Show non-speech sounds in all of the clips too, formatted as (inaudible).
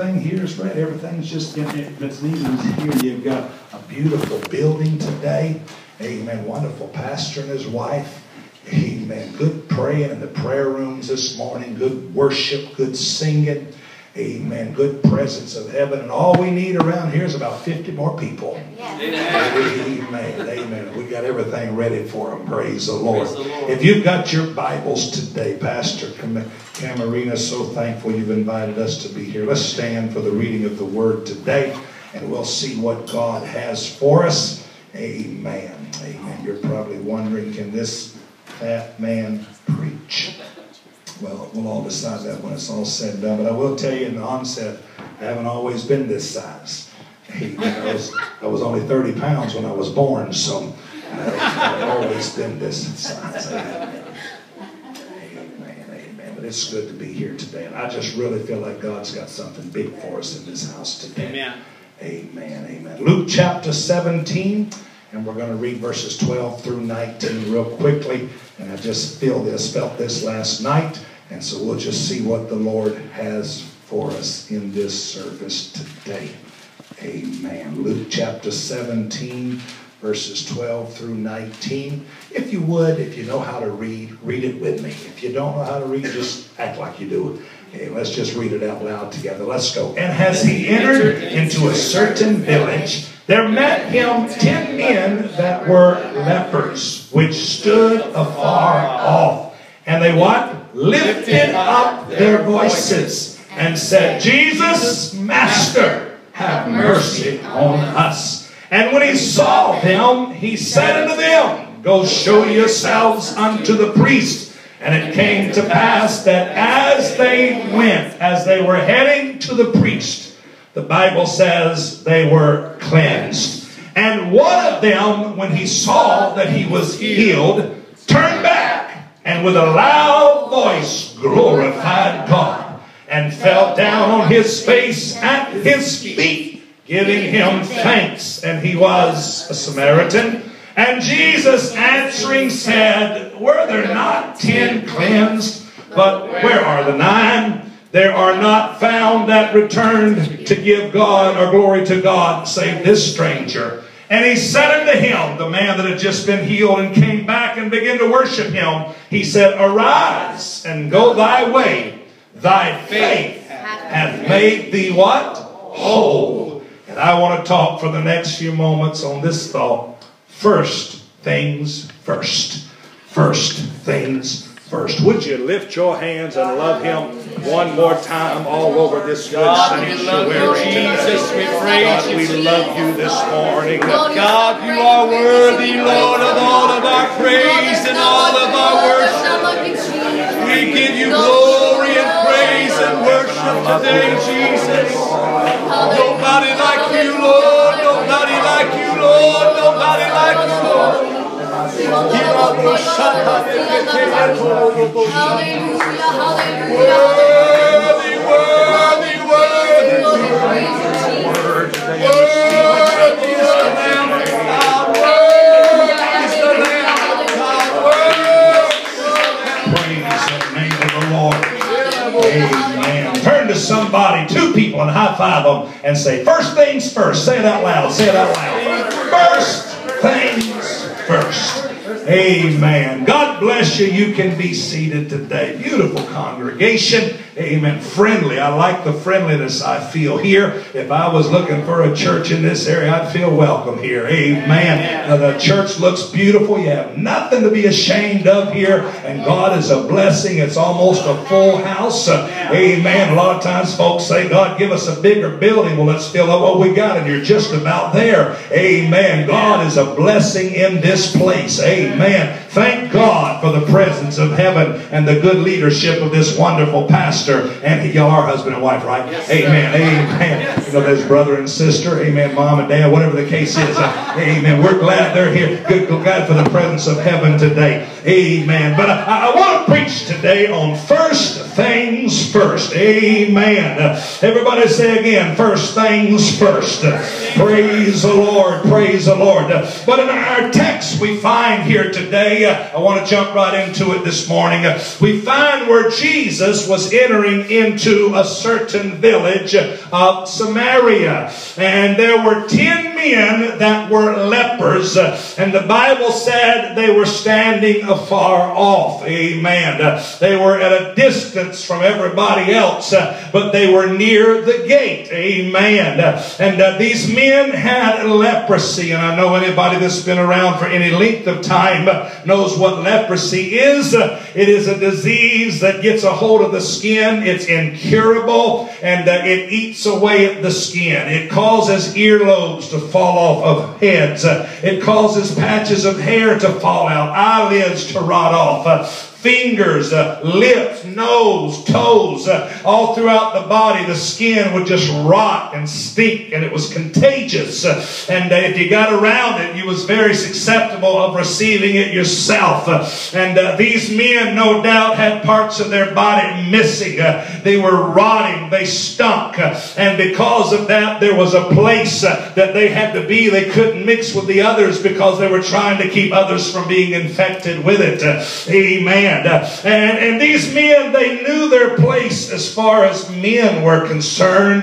everything here is ready. Everything's just in it. That's here. You've got a beautiful building today. Amen. Wonderful pastor and his wife. Amen. Good praying in the prayer rooms this morning. Good worship. Good singing. Amen. Good presence of heaven. And all we need around here is about 50 more people. Amen. Amen. We got everything ready for them. Praise the Lord. Praise the Lord. If you've got your Bibles today, Pastor Cam- Camarina, so thankful you've invited us to be here. Let's stand for the reading of the Word today, and we'll see what God has for us. Amen. Amen. You're probably wondering, can this fat man preach? Well, we'll all decide that when it's all said and done. But I will tell you in the onset, I haven't always been this size. (laughs) I was, I was only 30 pounds when I was born, so I've always been this size. Amen. Amen. Amen. But it's good to be here today. And I just really feel like God's got something big for us in this house today. Amen. Amen. Amen. Luke chapter 17, and we're going to read verses 12 through 19 real quickly. And I just feel this, felt this last night. And so we'll just see what the Lord has for us in this service today. Amen. Luke chapter 17, verses 12 through 19. If you would, if you know how to read, read it with me. If you don't know how to read, just act like you do. Okay, let's just read it out loud together. Let's go. And as he entered into a certain village, there met him ten men that were lepers, which stood afar off. And they what? Lifted up their voices and said, Jesus, Master, have mercy on us. And when he saw them, he said unto them, Go show yourselves unto the priest. And it came to pass that as they went, as they were heading to the priest, the Bible says they were cleansed. And one of them, when he saw that he was healed, turned back and with a loud voice glorified God and fell down on his face at his feet, giving him thanks. And he was a Samaritan. And Jesus answering said, Were there not ten cleansed? But where are the nine? There are not found that returned to give God or glory to God, save this stranger. And he said unto him, the man that had just been healed and came back and began to worship him, he said, Arise and go thy way. Thy faith hath made thee what? Whole. And I want to talk for the next few moments on this thought. First things first. First things first. Would you lift your hands and love him one more time all over this good God, we love you, sanctuary? Jesus. We praise you. we love you this morning. God, you are worthy, Lord, of all of our praise and all of our worship. We give you glory and praise and worship today, Jesus. Nobody like you, Lord. Nobody like you, Lord. Nobody like you, Lord. Somebody, two people, and high five them and say, First things first. Say it out loud. Say it out loud. First things first. Amen. God bless you. You can be seated today. Beautiful congregation. Amen. Friendly. I like the friendliness I feel here. If I was looking for a church in this area, I'd feel welcome here. Amen. Now, the church looks beautiful. You have nothing to be ashamed of here. And God is a blessing. It's almost a full house. Amen. A lot of times folks say, God, give us a bigger building. Well, let's fill up what we got. And you're just about there. Amen. God is a blessing in this place. Amen. Thank God for the presence of heaven and the good leadership of this wonderful pastor. And y'all are husband and wife, right? amen. Amen. You know, there's brother and sister. Amen. Mom and dad, whatever the case is. Uh, amen. We're glad they're here. Good, glad for the presence of heaven today. Amen. But I, I want to preach today on first things first. Amen. Everybody say again, first things first. Praise the Lord. Praise the Lord. But in our text we find here today, I want to jump right into it this morning. We find where Jesus was entering into a certain village of Samaria. And there were ten men that were lepers. And the Bible said they were standing afar off. Amen. They were at a distance from everybody else, but they were near the gate. Amen. And uh, these men had leprosy. And I know anybody that's been around for any length of time knows what leprosy is. It is a disease that gets a hold of the skin. It's incurable and uh, it eats away at the skin. It causes earlobes to fall off of heads. It causes patches of hair to fall out, eyelids to rot off uh, fingers, uh, lips, nose, toes, uh, all throughout the body, the skin would just rot and stink, and it was contagious. Uh, and uh, if you got around it, you was very susceptible of receiving it yourself. Uh, and uh, these men, no doubt, had parts of their body missing. they were rotting. They stunk. and because of that, there was a place that they had to be. They couldn't mix with the others because they were trying to keep others from being infected with it. Amen. Uh, and, and these men, they knew their place as far as men were concerned,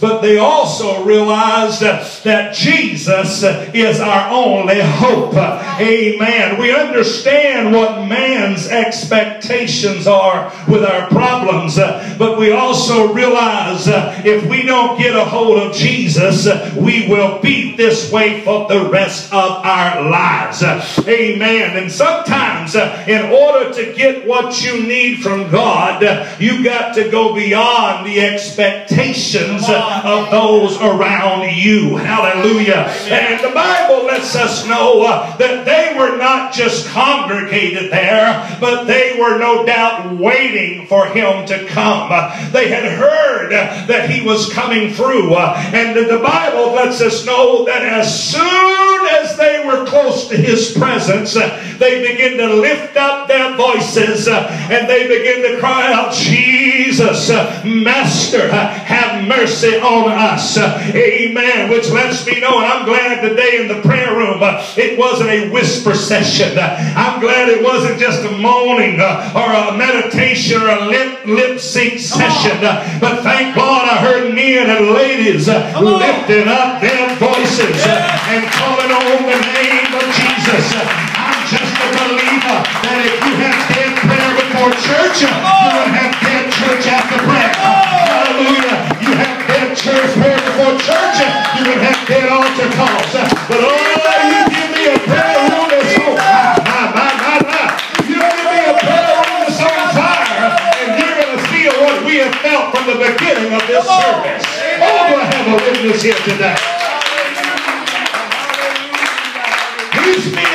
but they also realized that Jesus is our only hope. Amen. We understand what man's expectations are with our problems, but we also realize if we don't get a hold of Jesus, we will be this way for the rest of our lives. Amen. And sometimes, uh, in order to get what you need from God, you got to go beyond the expectations of those around you. Hallelujah. And the Bible lets us know uh, that they were not just congregated there, but they were no doubt waiting for him to come. They had heard that he was coming through. And the Bible lets us know that as soon as they were close to his presence, they began to lift up their voices uh, and they begin to cry out, Jesus, uh, Master, uh, have mercy on us. Uh, amen. Which lets me know, and I'm glad today in the prayer room uh, it wasn't a whisper session. Uh, I'm glad it wasn't just a moaning or a meditation or a lip, lip sync session. But thank God I heard men and ladies lifting up their voices and calling on the name of Jesus. Just a believer that if you have dead prayer before church, you will have dead church after prayer. Hallelujah. You have dead church prayer before church, you will have dead altar calls. But oh, you give me a prayer room that's so my, my, my, my. You give me a prayer room that's on fire, and you're going to feel what we have felt from the beginning of this service. Oh, I have a witness here today? Men wasn't,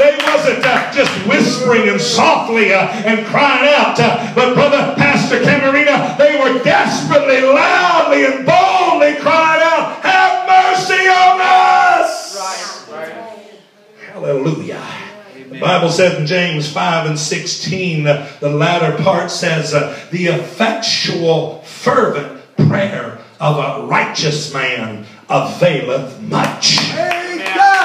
they wasn't uh, just whispering and softly uh, and crying out, uh, but brother Pastor Camarina, they were desperately, loudly, and boldly crying out, "Have mercy on us!" Right, right. Hallelujah. The Bible says in James 5 and 16, uh, the latter part says, uh, the effectual, fervent prayer of a righteous man availeth much.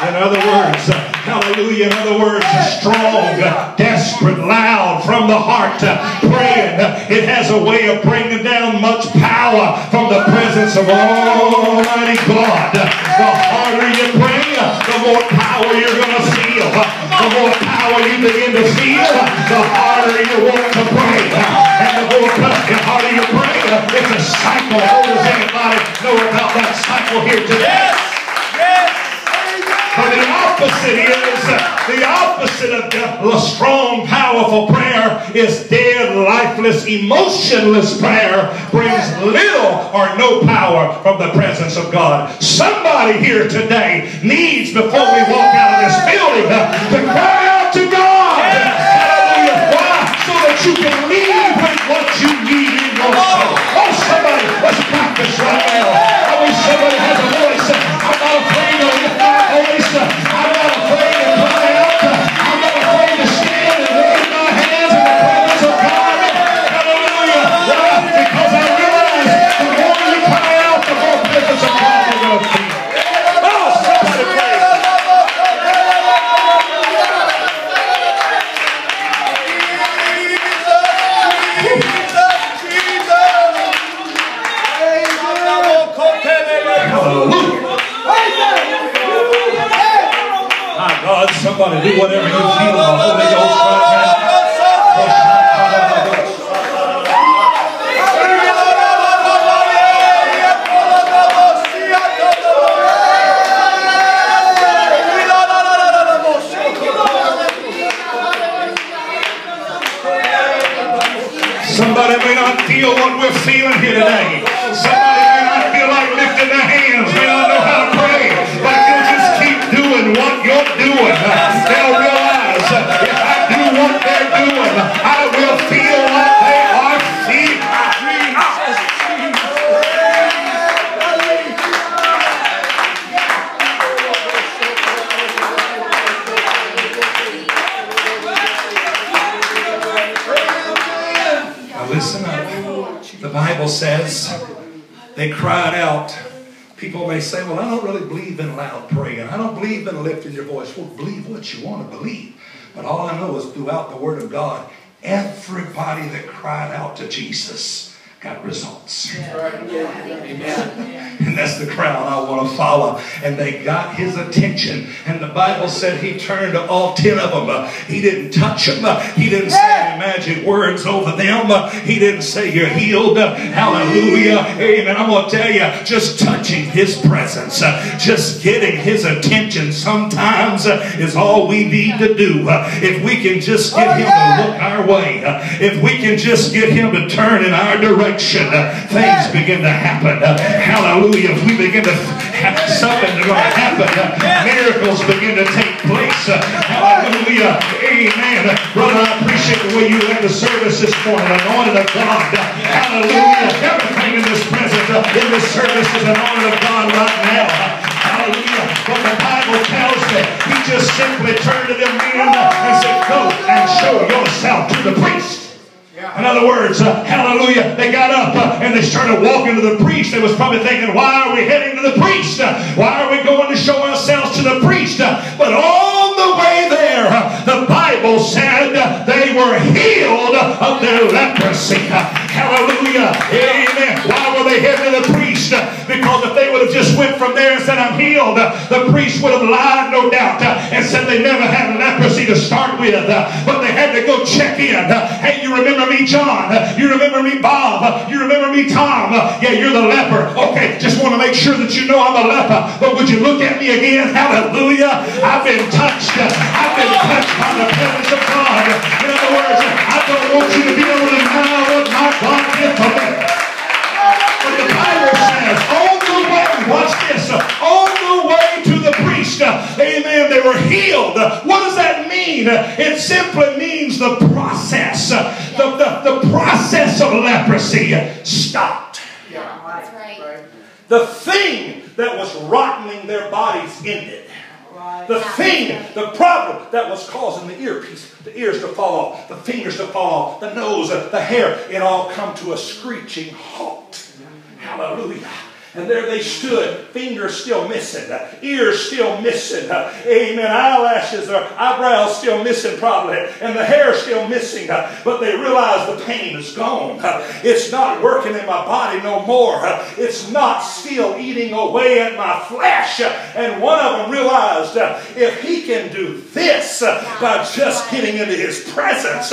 In other words, uh, hallelujah, in other words, strong, desperate, loud, from the heart, uh, praying. It has a way of bringing down much power from the presence of Almighty God. The harder you pray, uh, the more power you're going to feel. The more power you begin to feel, the harder you want to pray. And the more the harder you pray, it's a cycle. Does anybody know about that cycle here today? Yes. Yes. But the opposite is, the opposite of the strong, powerful prayer is dead, lifeless, emotionless prayer brings little or no power from the presence of God. Somebody here today needs, before we oh, walk out of this building, to cry out to God. Hallelujah. Why? So that you can leave with what you need in your soul. Oh, somebody, let's practice right now. Do whatever you feel the Holy Ghost right now. Somebody may not feel what we're feeling here today. They cried out. People may say, Well, I don't really believe in loud praying. I don't believe in lifting your voice. Well, believe what you want to believe. But all I know is throughout the Word of God, everybody that cried out to Jesus got results. And that's the crowd I want to follow. And they got his attention. And the Bible said he turned to all ten of them. He didn't touch them. He didn't say any magic words over them. He didn't say you're healed. Hallelujah. Amen. I'm going to tell you, just touching his presence, just getting his attention sometimes is all we need to do. If we can just get him to look our way, if we can just get him to turn in our direction, things begin to happen. Uh, hallelujah. If we begin to have something going to happen, uh, miracles begin to take place. Uh, hallelujah. Amen. Brother, I appreciate the way you led the service this morning. Anointed of God. Uh, hallelujah. Everything in this presence, in this service is anointed of God right now. Hallelujah. But the Bible tells me he just simply turned to them men and said, Go and show yourself to the priest. In other words, uh, hallelujah, they got up uh, and they started walking to the priest. They was probably thinking, why are we heading to the priest? Uh, why are we going to show ourselves to the priest? Uh, but on the way there, uh, the Bible said they were healed of their leprosy. Hallelujah. Amen. They heading to the priest? Because if they would have just went from there and said, I'm healed, the priest would have lied, no doubt, and said they never had leprosy to start with. But they had to go check in. Hey, you remember me, John? You remember me, Bob? You remember me, Tom? Yeah, you're the leper. Okay, just want to make sure that you know I'm a leper. But would you look at me again? Hallelujah. I've been touched. I've been touched by the presence of God. In other words, I don't want you to be able to deny what my God did for me. Amen, they were healed. What does that mean? It simply means the process, the, the, the process of leprosy stopped. That's right. The thing that was rottening their bodies ended. The thing, the problem that was causing the earpiece, the ears to fall off, the fingers to fall off, the nose, the hair, it all come to a screeching halt. Hallelujah. And there they stood, fingers still missing, ears still missing, amen, eyelashes or eyebrows still missing probably, and the hair still missing, but they realized the pain is gone. It's not working in my body no more. It's not still eating away at my flesh. And one of them realized if he can do this by just getting into his presence,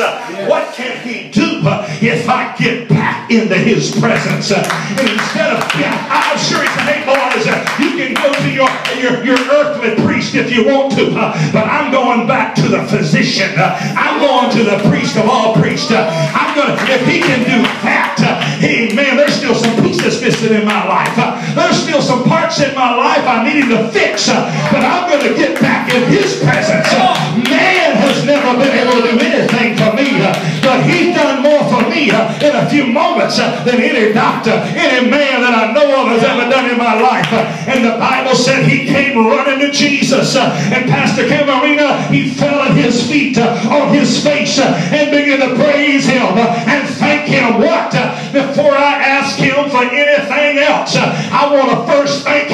what can he do if I get back into his presence? And instead of, yeah, I'm sure said, hey boys, uh, you can go to your, your, your earthly priest if you want to, but I'm going back to the physician. I'm going to the priest of all priests. I'm going to, if he can do that, uh, amen, there's still some pieces missing in my life. There's still some parts in my life I needed to fix, but I'm going to get back in his presence. Man has never been able to do anything for me, but he's done more for me in a few moments than any doctor, any man that I know of ever done in my life. And the Bible said he came running to Jesus. And Pastor Camarina, he fell at his feet uh, on his face uh, and began to praise him uh, and thank him. What? Before I ask him for anything else, I want to first thank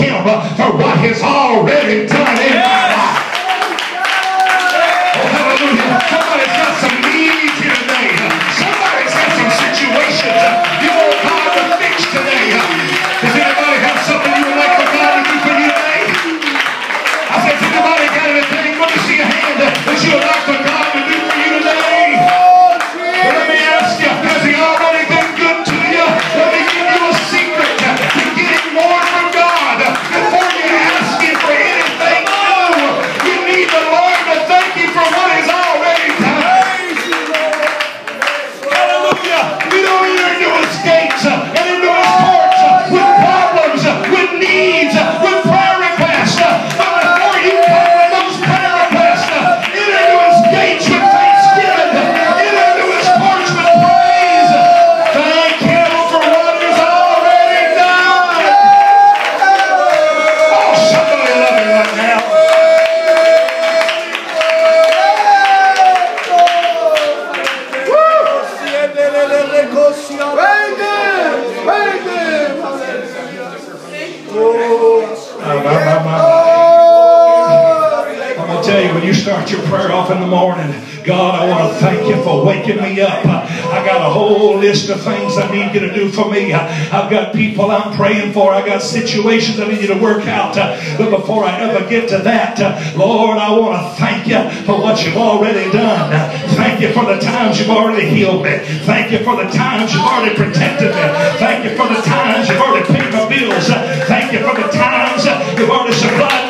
I've got people I'm praying for. I've got situations I need you to work out. Uh, but before I ever get to that, uh, Lord, I want to thank you for what you've already done. Thank you for the times you've already healed me. Thank you for the times you've already protected me. Thank you for the times you've already paid my bills. Thank you for the times you've already supplied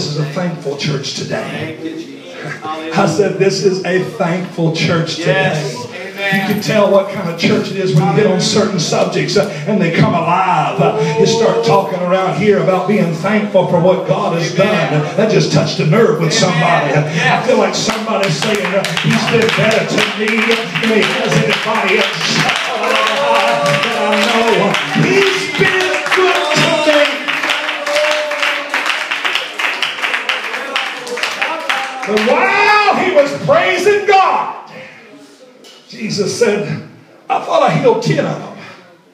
this is a thankful church today. Thank you, Jesus. (laughs) I said this is a thankful church today. You can tell what kind of church it is when you get on certain subjects uh, and they come alive. Uh, You start talking around here about being thankful for what God has done. That just touched a nerve with somebody. I feel like somebody's saying, uh, He's been better to me than He has anybody else. That I know. But while he was praising God, Jesus said, I thought I healed 10 of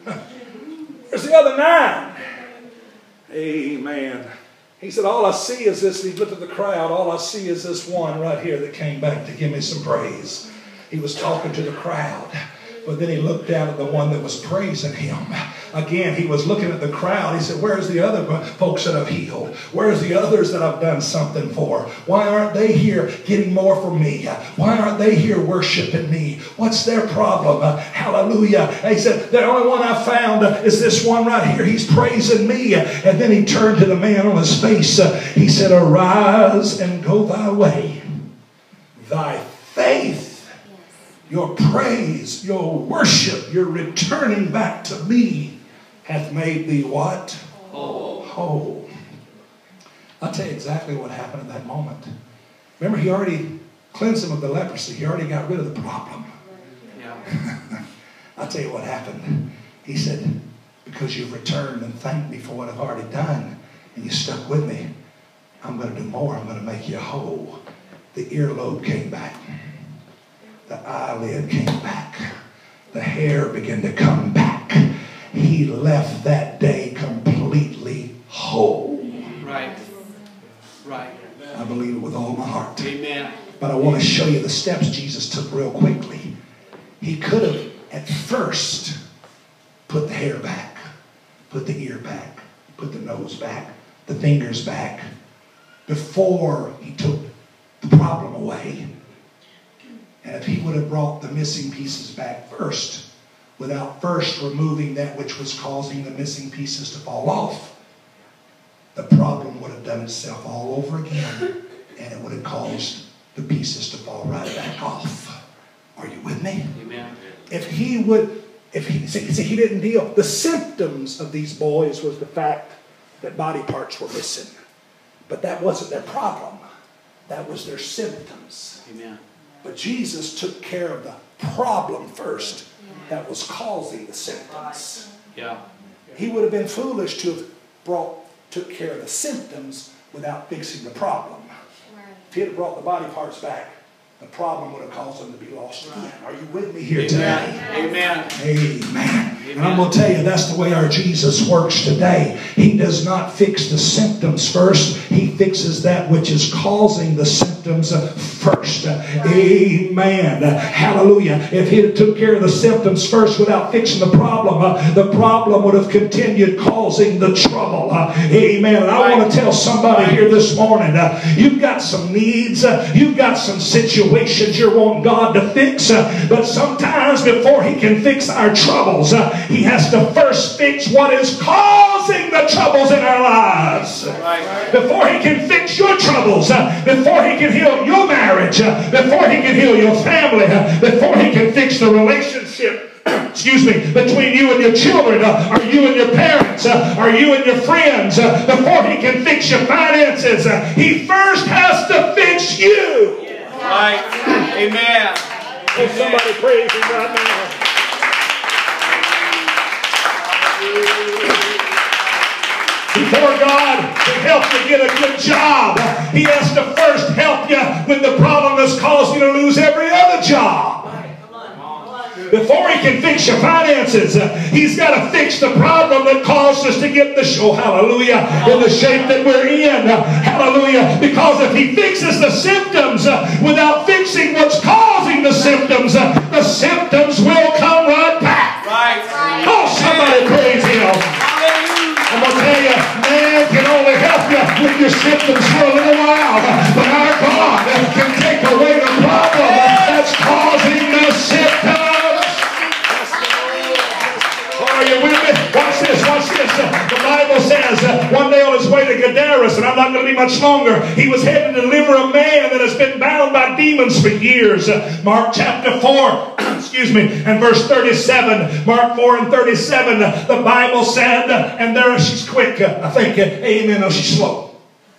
them. (laughs) Where's the other nine? Amen. He said, All I see is this. He looked at the crowd. All I see is this one right here that came back to give me some praise. He was talking to the crowd. But then he looked down at the one that was praising him. Again, he was looking at the crowd. He said, Where's the other folks that I've healed? Where's the others that I've done something for? Why aren't they here getting more from me? Why aren't they here worshiping me? What's their problem? Uh, hallelujah. And he said, The only one I found uh, is this one right here. He's praising me. And then he turned to the man on his face. Uh, he said, Arise and go thy way. Thy faith your praise, your worship, your returning back to me hath made thee what? Whole. I'll tell you exactly what happened at that moment. Remember, he already cleansed him of the leprosy. He already got rid of the problem. Yeah. (laughs) I'll tell you what happened. He said, because you've returned and thanked me for what I've already done, and you stuck with me, I'm going to do more. I'm going to make you whole. The earlobe came back. The eyelid came back. The hair began to come back. He left that day completely whole. Right. Right. I believe it with all my heart. Amen. But I want to show you the steps Jesus took real quickly. He could have, at first, put the hair back, put the ear back, put the nose back, the fingers back, before he took the problem away. And if he would have brought the missing pieces back first, without first removing that which was causing the missing pieces to fall off, the problem would have done itself all over again, and it would have caused the pieces to fall right back off. Are you with me? Amen. If he would, if he, see, see, he didn't deal, the symptoms of these boys was the fact that body parts were missing. But that wasn't their problem. That was their symptoms. Amen. But Jesus took care of the problem first that was causing the symptoms. Yeah. He would have been foolish to have brought, took care of the symptoms without fixing the problem. If he had brought the body parts back, the problem would have caused them to be lost again. Are you with me here today? Amen. Amen. And I'm going to tell you, that's the way our Jesus works today. He does not fix the symptoms first, He fixes that which is causing the symptoms first. Amen. Hallelujah. If He took care of the symptoms first without fixing the problem, uh, the problem would have continued causing the trouble. Uh, amen. And I want to tell somebody here this morning uh, you've got some needs, uh, you've got some situations you're wanting God to fix, uh, but sometimes before He can fix our troubles, uh, He has to first fix what is causing the troubles in our lives. Before He can fix your troubles, uh, before He can heal your marriage, uh, before He can heal your family, uh, before He can fix the relationship (clears throat) excuse me, between you and your children, uh, or you and your parents, uh, or you and your friends, uh, before he can fix your finances, uh, he first has to fix you. Right. Amen. Oh, somebody praise him right now. Help you get a good job, He has to first help you with the problem that's caused you to lose every other job. Before he can fix your finances, he's got to fix the problem that caused us to get the show, hallelujah, in the shape that we're in. Hallelujah. Because if he fixes the symptoms uh, without fixing what's causing the symptoms, uh, the symptoms will come right back. Right. Oh, somebody praise him. With your symptoms for a little while, but our God can take away the problem that's causing the symptoms. Are you with me? Watch this, watch this. The Bible says uh, one day on his way to Gadaras, and I'm not going to be much longer, he was heading to deliver a man that has been bound by demons for years. Uh, Mark chapter 4, excuse me, and verse 37. Mark 4 and 37, uh, the Bible said, and there she's quick, I think, amen, no, she's slow.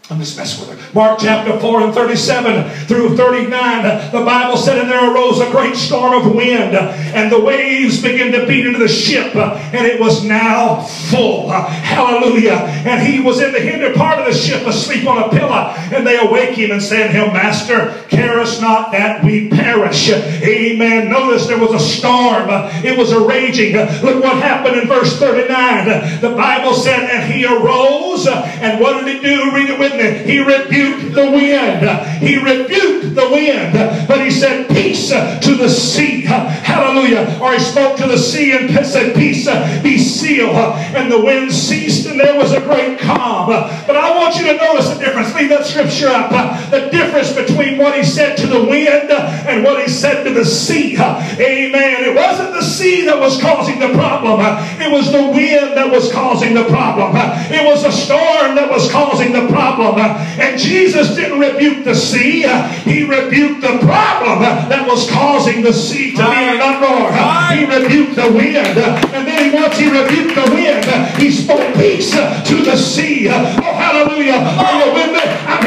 I'm just messing with her. Mark chapter 4 and 37 through 39, the Bible said, And there arose a great storm of wind, and the waves began to beat into the ship, and it was now full. Hallelujah. And he was in the hinder part of the ship, asleep on a pillow, and they awake him and say to him, Master, care us not that we perish. Amen. Notice there was a storm, it was a raging. Look what happened in verse 39. The Bible said, And he arose, and what did he do? Read it with He rebuked the wind. He rebuked the wind. But he said, Peace to the sea. Hallelujah. Or he spoke to the sea and said, Peace, be still. And the wind ceased and there was a great calm. But I want you to notice the difference. Leave that scripture up. The difference between what he said to the wind and what he said to the sea. Amen. It wasn't the sea that was causing the problem. It was the wind that was causing the problem. It was a storm that was causing the problem. And Jesus didn't rebuke the sea. He rebuked the problem that was causing the sea to be an uproar. He rebuked the wind. And then once he rebuked the wind, he spoke peace to the sea. Oh, hallelujah. Are you with me? I'm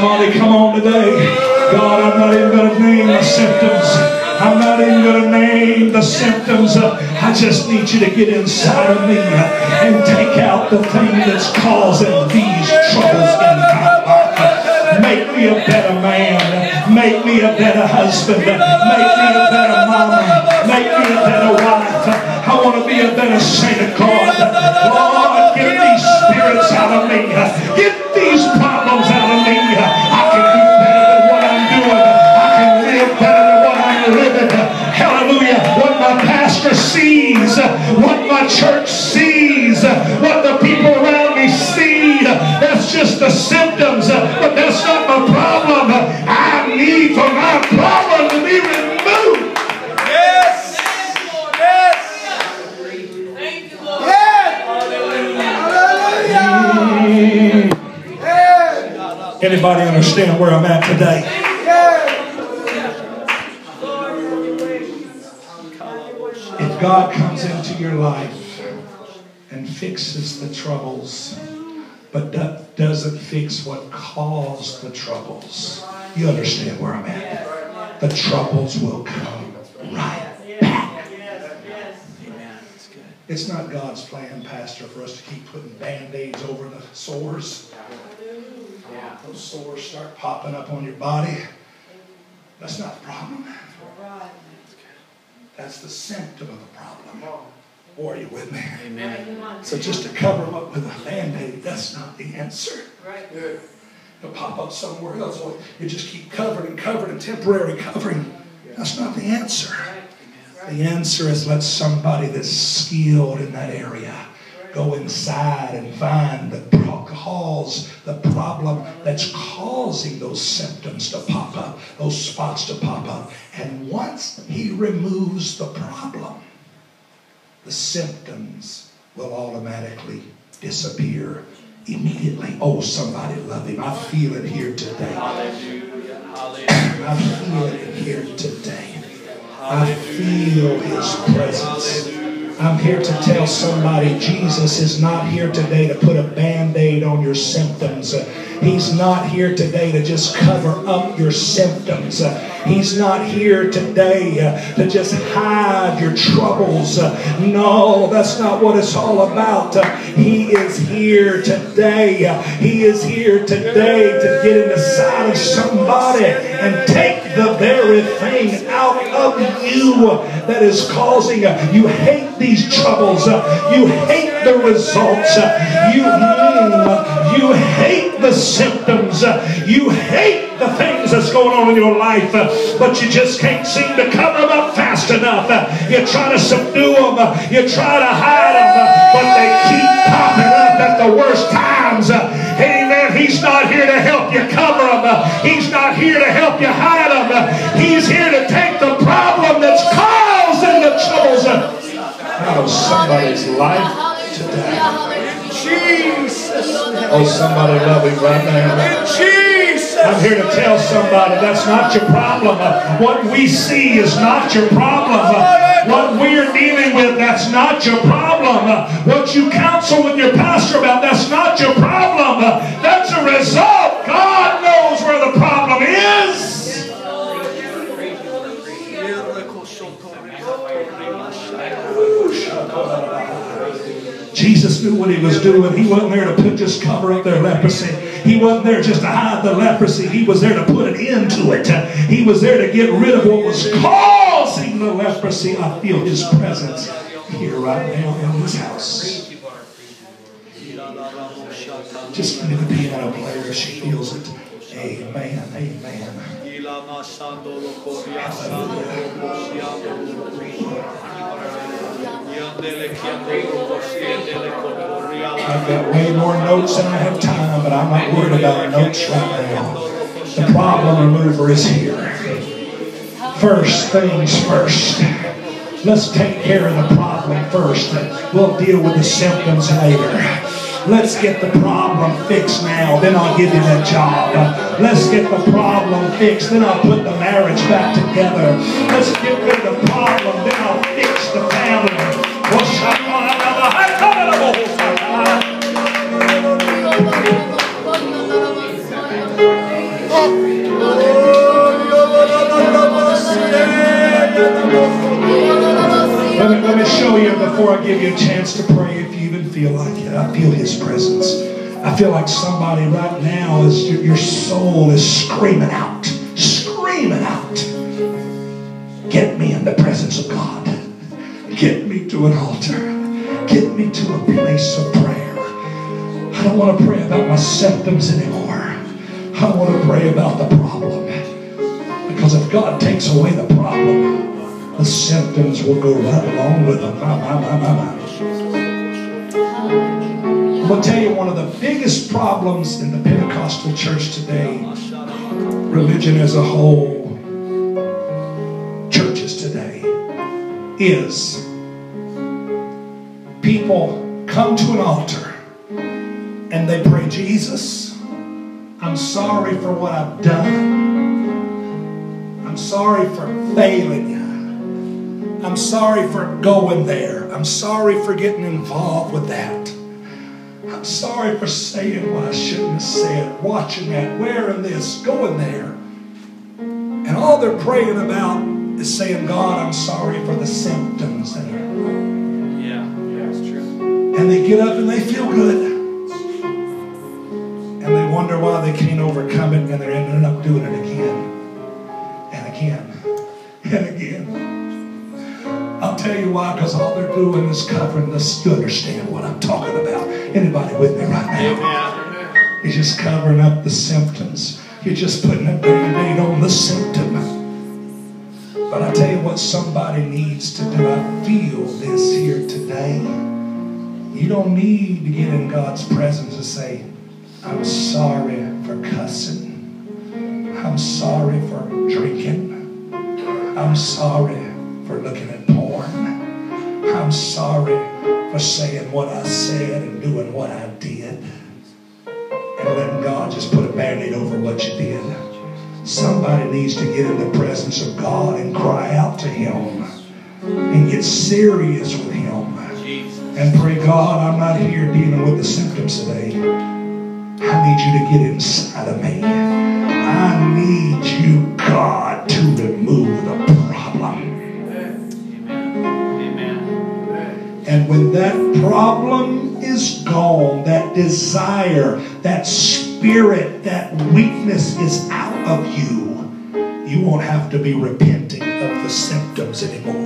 Somebody come on today. God, I'm not even going to name the symptoms. I'm not even going to name the symptoms. I just need you to get inside of me and take out the thing that's causing these troubles in my life. Make me a better man. Make me a better husband. Make me a better mama. Make me a better wife. I want to be a better saint of God. Lord, get these spirits out of me. Get these problems out of me. church sees, what the people around me see. That's just the symptoms, but that's not my problem. I need for my problem to be removed. Yes. Yes. Thank you, Lord. Yes. Hallelujah. Yes. Anybody understand where I'm at today? If God comes in your life and fixes the troubles, but that doesn't fix what caused the troubles, you understand where I'm at. The troubles will come right back. It's not God's plan, Pastor, for us to keep putting band-aids over the sores. Those sores start popping up on your body. That's not the problem. That's the symptom of the problem. Or are you with me? Amen. So just to cover them up with a band-aid, that's not the answer. Right. It'll pop up somewhere else. Or you just keep covering and covering and temporary covering. That's not the answer. The answer is let somebody that's skilled in that area go inside and find the cause, the problem that's causing those symptoms to pop up, those spots to pop up. And once he removes the problem, the symptoms will automatically disappear immediately. Oh, somebody love him. I feel it here today. I feel it here today. I feel his presence. I'm here to tell somebody Jesus is not here today to put a band aid on your symptoms. He's not here today to just cover up your symptoms. He's not here today uh, to just hide your troubles. No, that's not what it's all about. He is here today. He is here today to get in the side of somebody and take the very thing out of you that is causing you hate these troubles. You hate the results. You, mm, you hate the symptoms. You hate the things that's going on in your life, but you just can't seem to cover them up fast enough. You try to subdue them. You try to hide them, but they keep popping up at the worst times. Amen. He's not here to help you cover them. He's not here to help you hide them. He's here to take the problem that's causing the troubles out of somebody's life today. Jesus. Oh, somebody love him right now. Jesus. I'm here to tell somebody that's not your problem. What we see is not your problem. What we're dealing with, that's not your problem. What you counsel with your pastor about, that's not your problem. That's a result. God knows where the problem Jesus knew what he was doing. He wasn't there to put, just cover up their leprosy. He wasn't there just to hide the leprosy. He was there to put an end to it. He was there to get rid of what was causing the leprosy. I feel his presence here right now in this house. Just the piano player she feels it. Amen. Amen. I've got way more notes than I have time, but I'm not worried about notes right now. The problem remover is here. First things first. Let's take care of the problem first. We'll deal with the symptoms later. Let's get the problem fixed now, then I'll give you that job. Let's get the problem fixed, then I'll put the marriage back together. Let's get rid of the problem, then I'll fix the family. Let me, let me show you before I give you a chance to pray if you even feel like it. I feel His presence. I feel like somebody right now is your, your soul is screaming out, screaming out. Get me in the presence of God. Get me to an altar. Get me to a place of prayer. I don't want to pray about my symptoms anymore. I don't want to pray about the problem. Because if God takes away the problem, the symptoms will go right along with them. I'm going to tell you one of the biggest problems in the Pentecostal church today, religion as a whole, churches today, is people come to an altar and they pray, Jesus, I'm sorry for what I've done. I'm sorry for failing you. I'm sorry for going there. I'm sorry for getting involved with that. I'm sorry for saying what I shouldn't have said, watching that, wearing this, going there. And all they're praying about is saying, God, I'm sorry for the symptoms that are. Yeah, yeah, that's true. And they get up and they feel good. And they wonder why they can't overcome it, and they're ending up doing it again and again (laughs) and again. I'll tell you why, because all they're doing is covering this. You understand what I'm talking about. Anybody with me right now? Amen. You're just covering up the symptoms. You're just putting a band-aid on the symptom. But I tell you what somebody needs to do. I feel this here today. You don't need to get in God's presence and say, I'm sorry for cussing. I'm sorry for drinking. I'm sorry for looking at porn. I'm sorry for saying what I said and doing what I did. And letting God just put a band-aid over what you did. Somebody needs to get in the presence of God and cry out to Him and get serious with Him and pray, God, I'm not here dealing with the symptoms today. I need you to get inside of me. I need you, God, to remove the problem. Amen. Amen. And when that problem is gone, that desire, that spirit, that weakness is out of you, you won't have to be repenting of the symptoms anymore.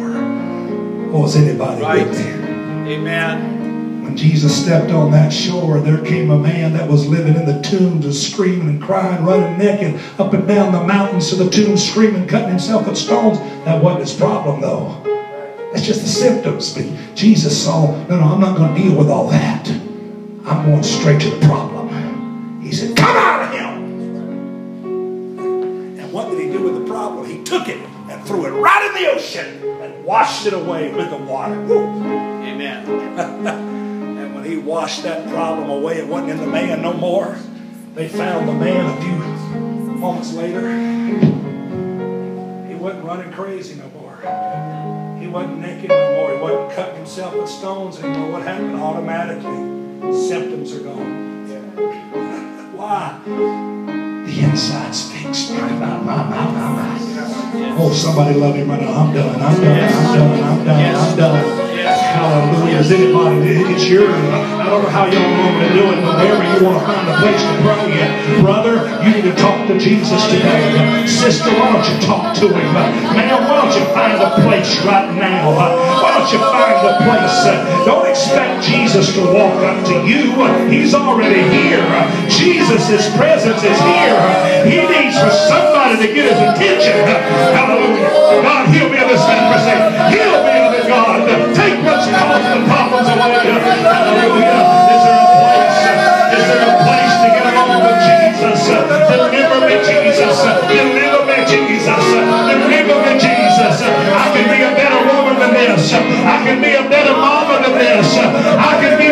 Is anybody Right. with me? Amen. When Jesus stepped on that shore, there came a man that was living in the tombs and screaming and crying, running naked up and down the mountains to the tombs, screaming, cutting himself with stones. That wasn't his problem, though. That's just the symptoms. But Jesus saw, no, no, I'm not going to deal with all that. I'm going straight to the problem. He said, Come out of him. And what did he do with the problem? He took it and threw it right in the ocean and washed it away with the water. Woo. Amen. (laughs) He washed that problem away, it wasn't in the man no more. They found the man a few moments later. He wasn't running crazy no more. He wasn't naked no more. He wasn't cutting himself with stones anymore. What happened? Automatically, symptoms are gone. (laughs) Why? The inside's fixed. My, my, my, my, my, my. Oh, somebody love him right now. I'm done. I'm done. I'm done. I'm done. I'm done. Hallelujah. Is anybody? It's your. I don't know how y'all normally do it, but wherever you want to find a place to pray at. Brother, you need to talk to Jesus today. Sister, why don't you talk to him? Man, why don't you find a place right now? Why don't you find a place? Don't expect Jesus to walk up to you. He's already here. Jesus' presence is here. He needs for somebody to get his attention. Hallelujah. God, heal me of this leprosy. Heal me God. Take what's caused the problems away. Hallelujah. Is there a place? Is there a place to get along with Jesus? Deliver me, Jesus. Deliver me, Jesus. Deliver me, Jesus. I can be a better woman than this. I can be a better mama than this. I can be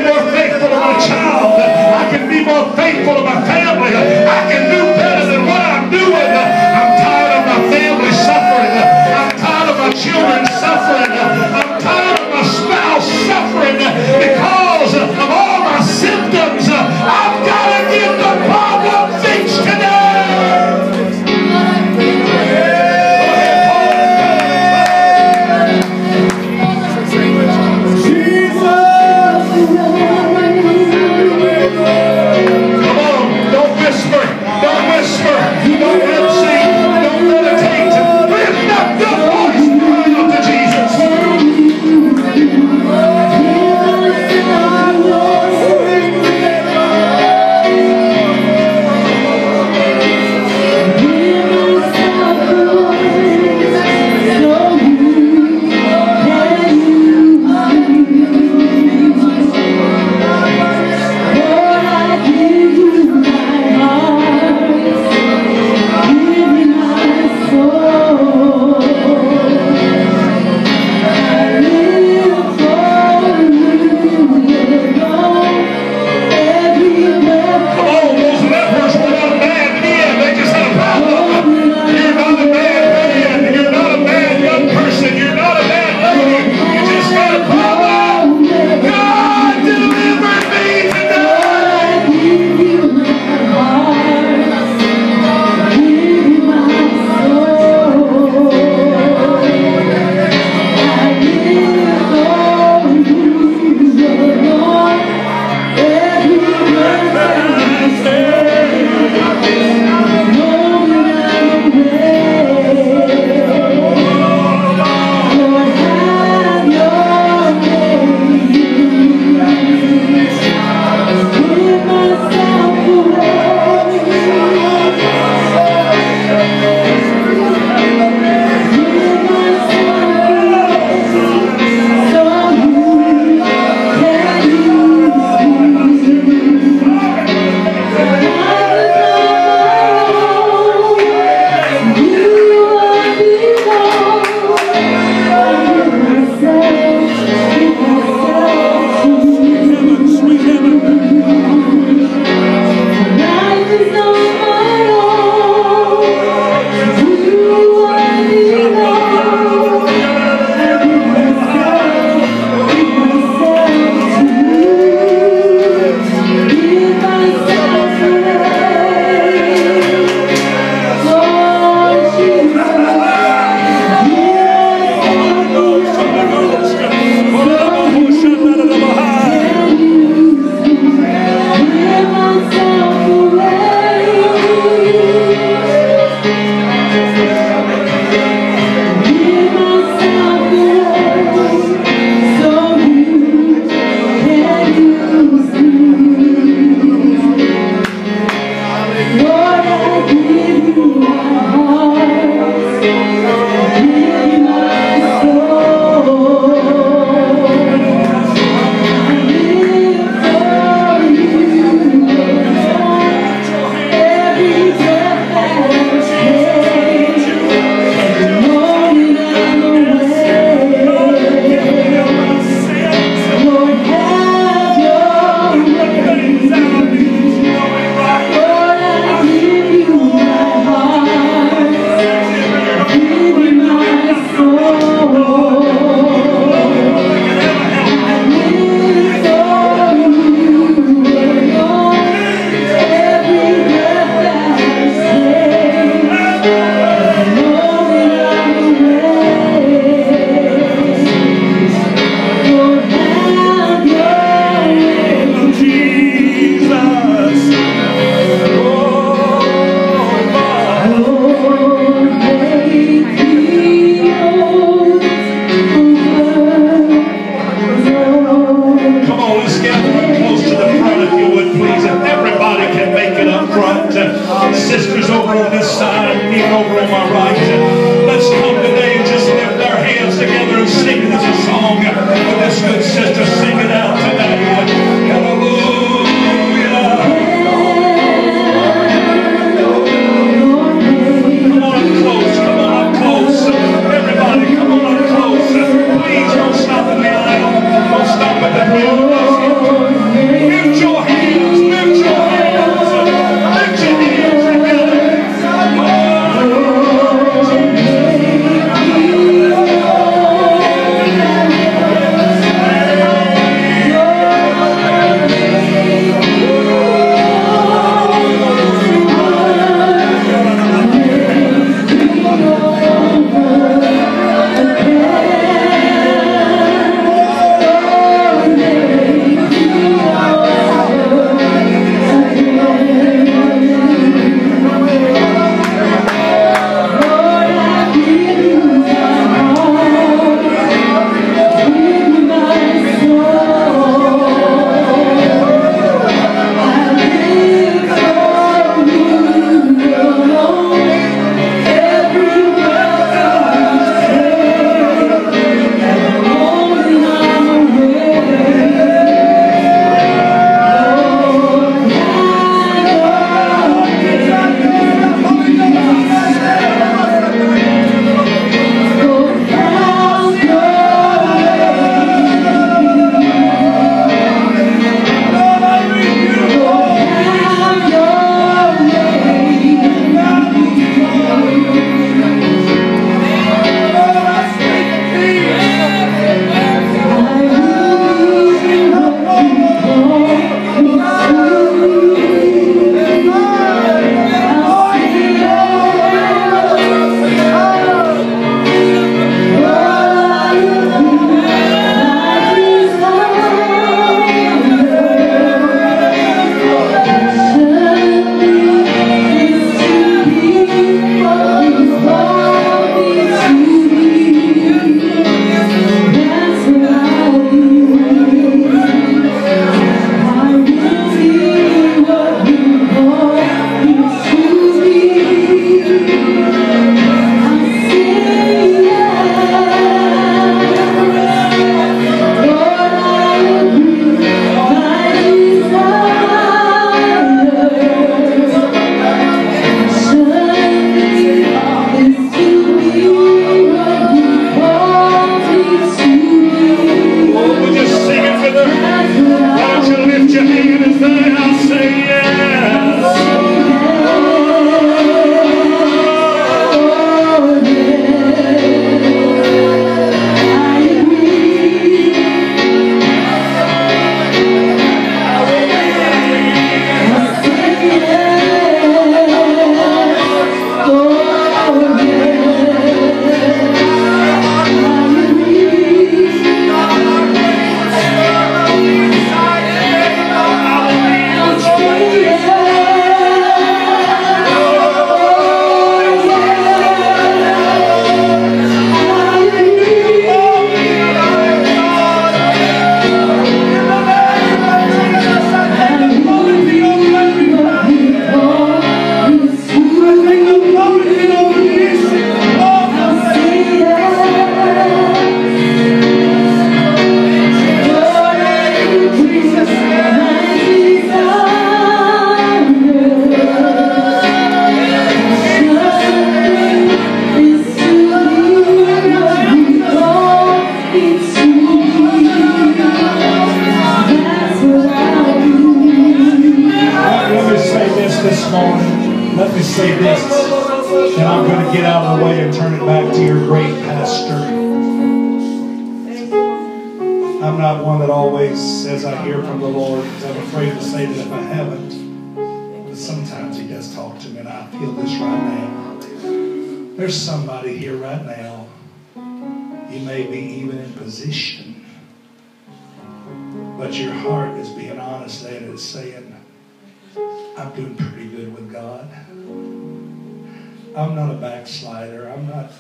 I'm not a backslider. I'm not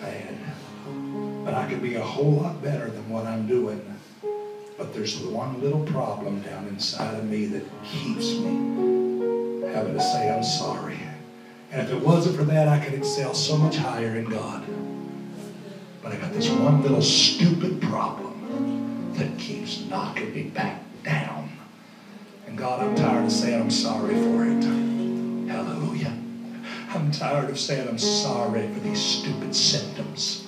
bad. But I could be a whole lot better than what I'm doing. But there's one little problem down inside of me that keeps me having to say I'm sorry. And if it wasn't for that, I could excel so much higher in God. But I got this one little stupid problem that keeps knocking me back down. And God, I'm tired of saying I'm sorry for it. Hallelujah. I'm tired of saying I'm sorry for these stupid symptoms.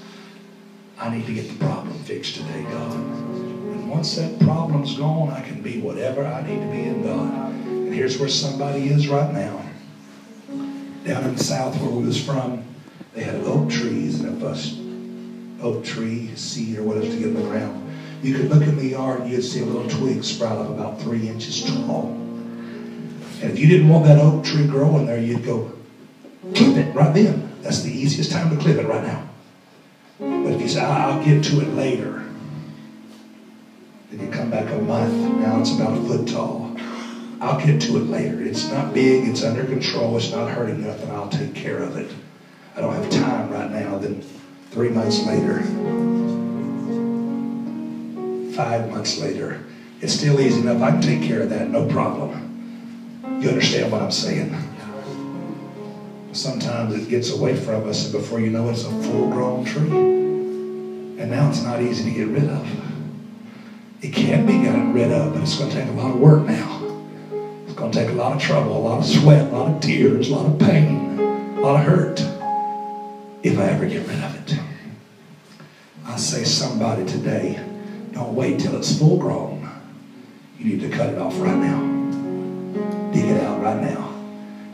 I need to get the problem fixed today, God. And once that problem's gone, I can be whatever I need to be in God. And here's where somebody is right now. Down in the south where we was from, they had oak trees, and if a oak tree, seed, or whatever to get in the ground, you could look in the yard and you'd see a little twig sprout up about three inches tall. And if you didn't want that oak tree growing there, you'd go clip it right then. That's the easiest time to clip it right now. But if you say, I'll get to it later, then you come back a month, now it's about a foot tall. I'll get to it later. It's not big, it's under control, it's not hurting nothing, I'll take care of it. I don't have time right now. Then three months later, five months later, it's still easy enough. I can take care of that, no problem. You understand what I'm saying? Sometimes it gets away from us, and before you know it, it's a full grown tree. And now it's not easy to get rid of. It can be gotten rid of, but it's going to take a lot of work now. It's going to take a lot of trouble, a lot of sweat, a lot of tears, a lot of pain, a lot of hurt if I ever get rid of it. I say somebody today, don't wait till it's full grown. You need to cut it off right now. Dig it out right now.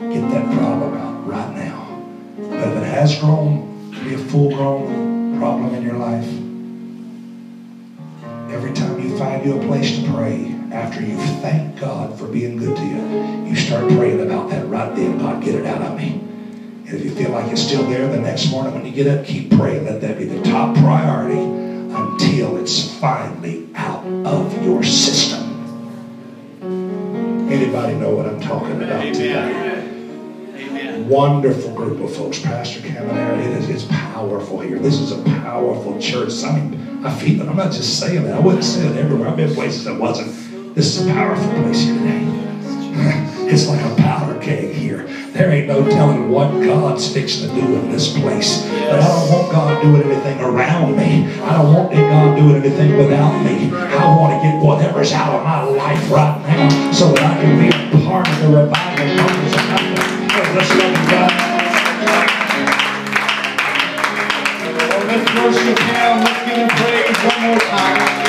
Get that problem out right now. But if it has grown to be a full grown problem in your life, every time you find you a place to pray, after you thank God for being good to you, you start praying about that right then. God, get it out of me. And if you feel like it's still there the next morning when you get up, keep praying. Let that be the top priority until it's finally out of your system. Anybody know what I'm talking about today? Wonderful group of folks. Pastor Caminera, it is it's powerful here. This is a powerful church. I mean, I feel it. I'm not just saying that. I wouldn't say it everywhere. I've been places that wasn't. This is a powerful place here today. (laughs) it's like a powder keg here. There ain't no telling what God's fixing to do in this place. But I don't want God doing anything around me. I don't want God doing anything without me. I want to get whatever's out of my life right now so that I can be a part of the revival. Let's love. Let's worship Him. Let's give Him praise one more time.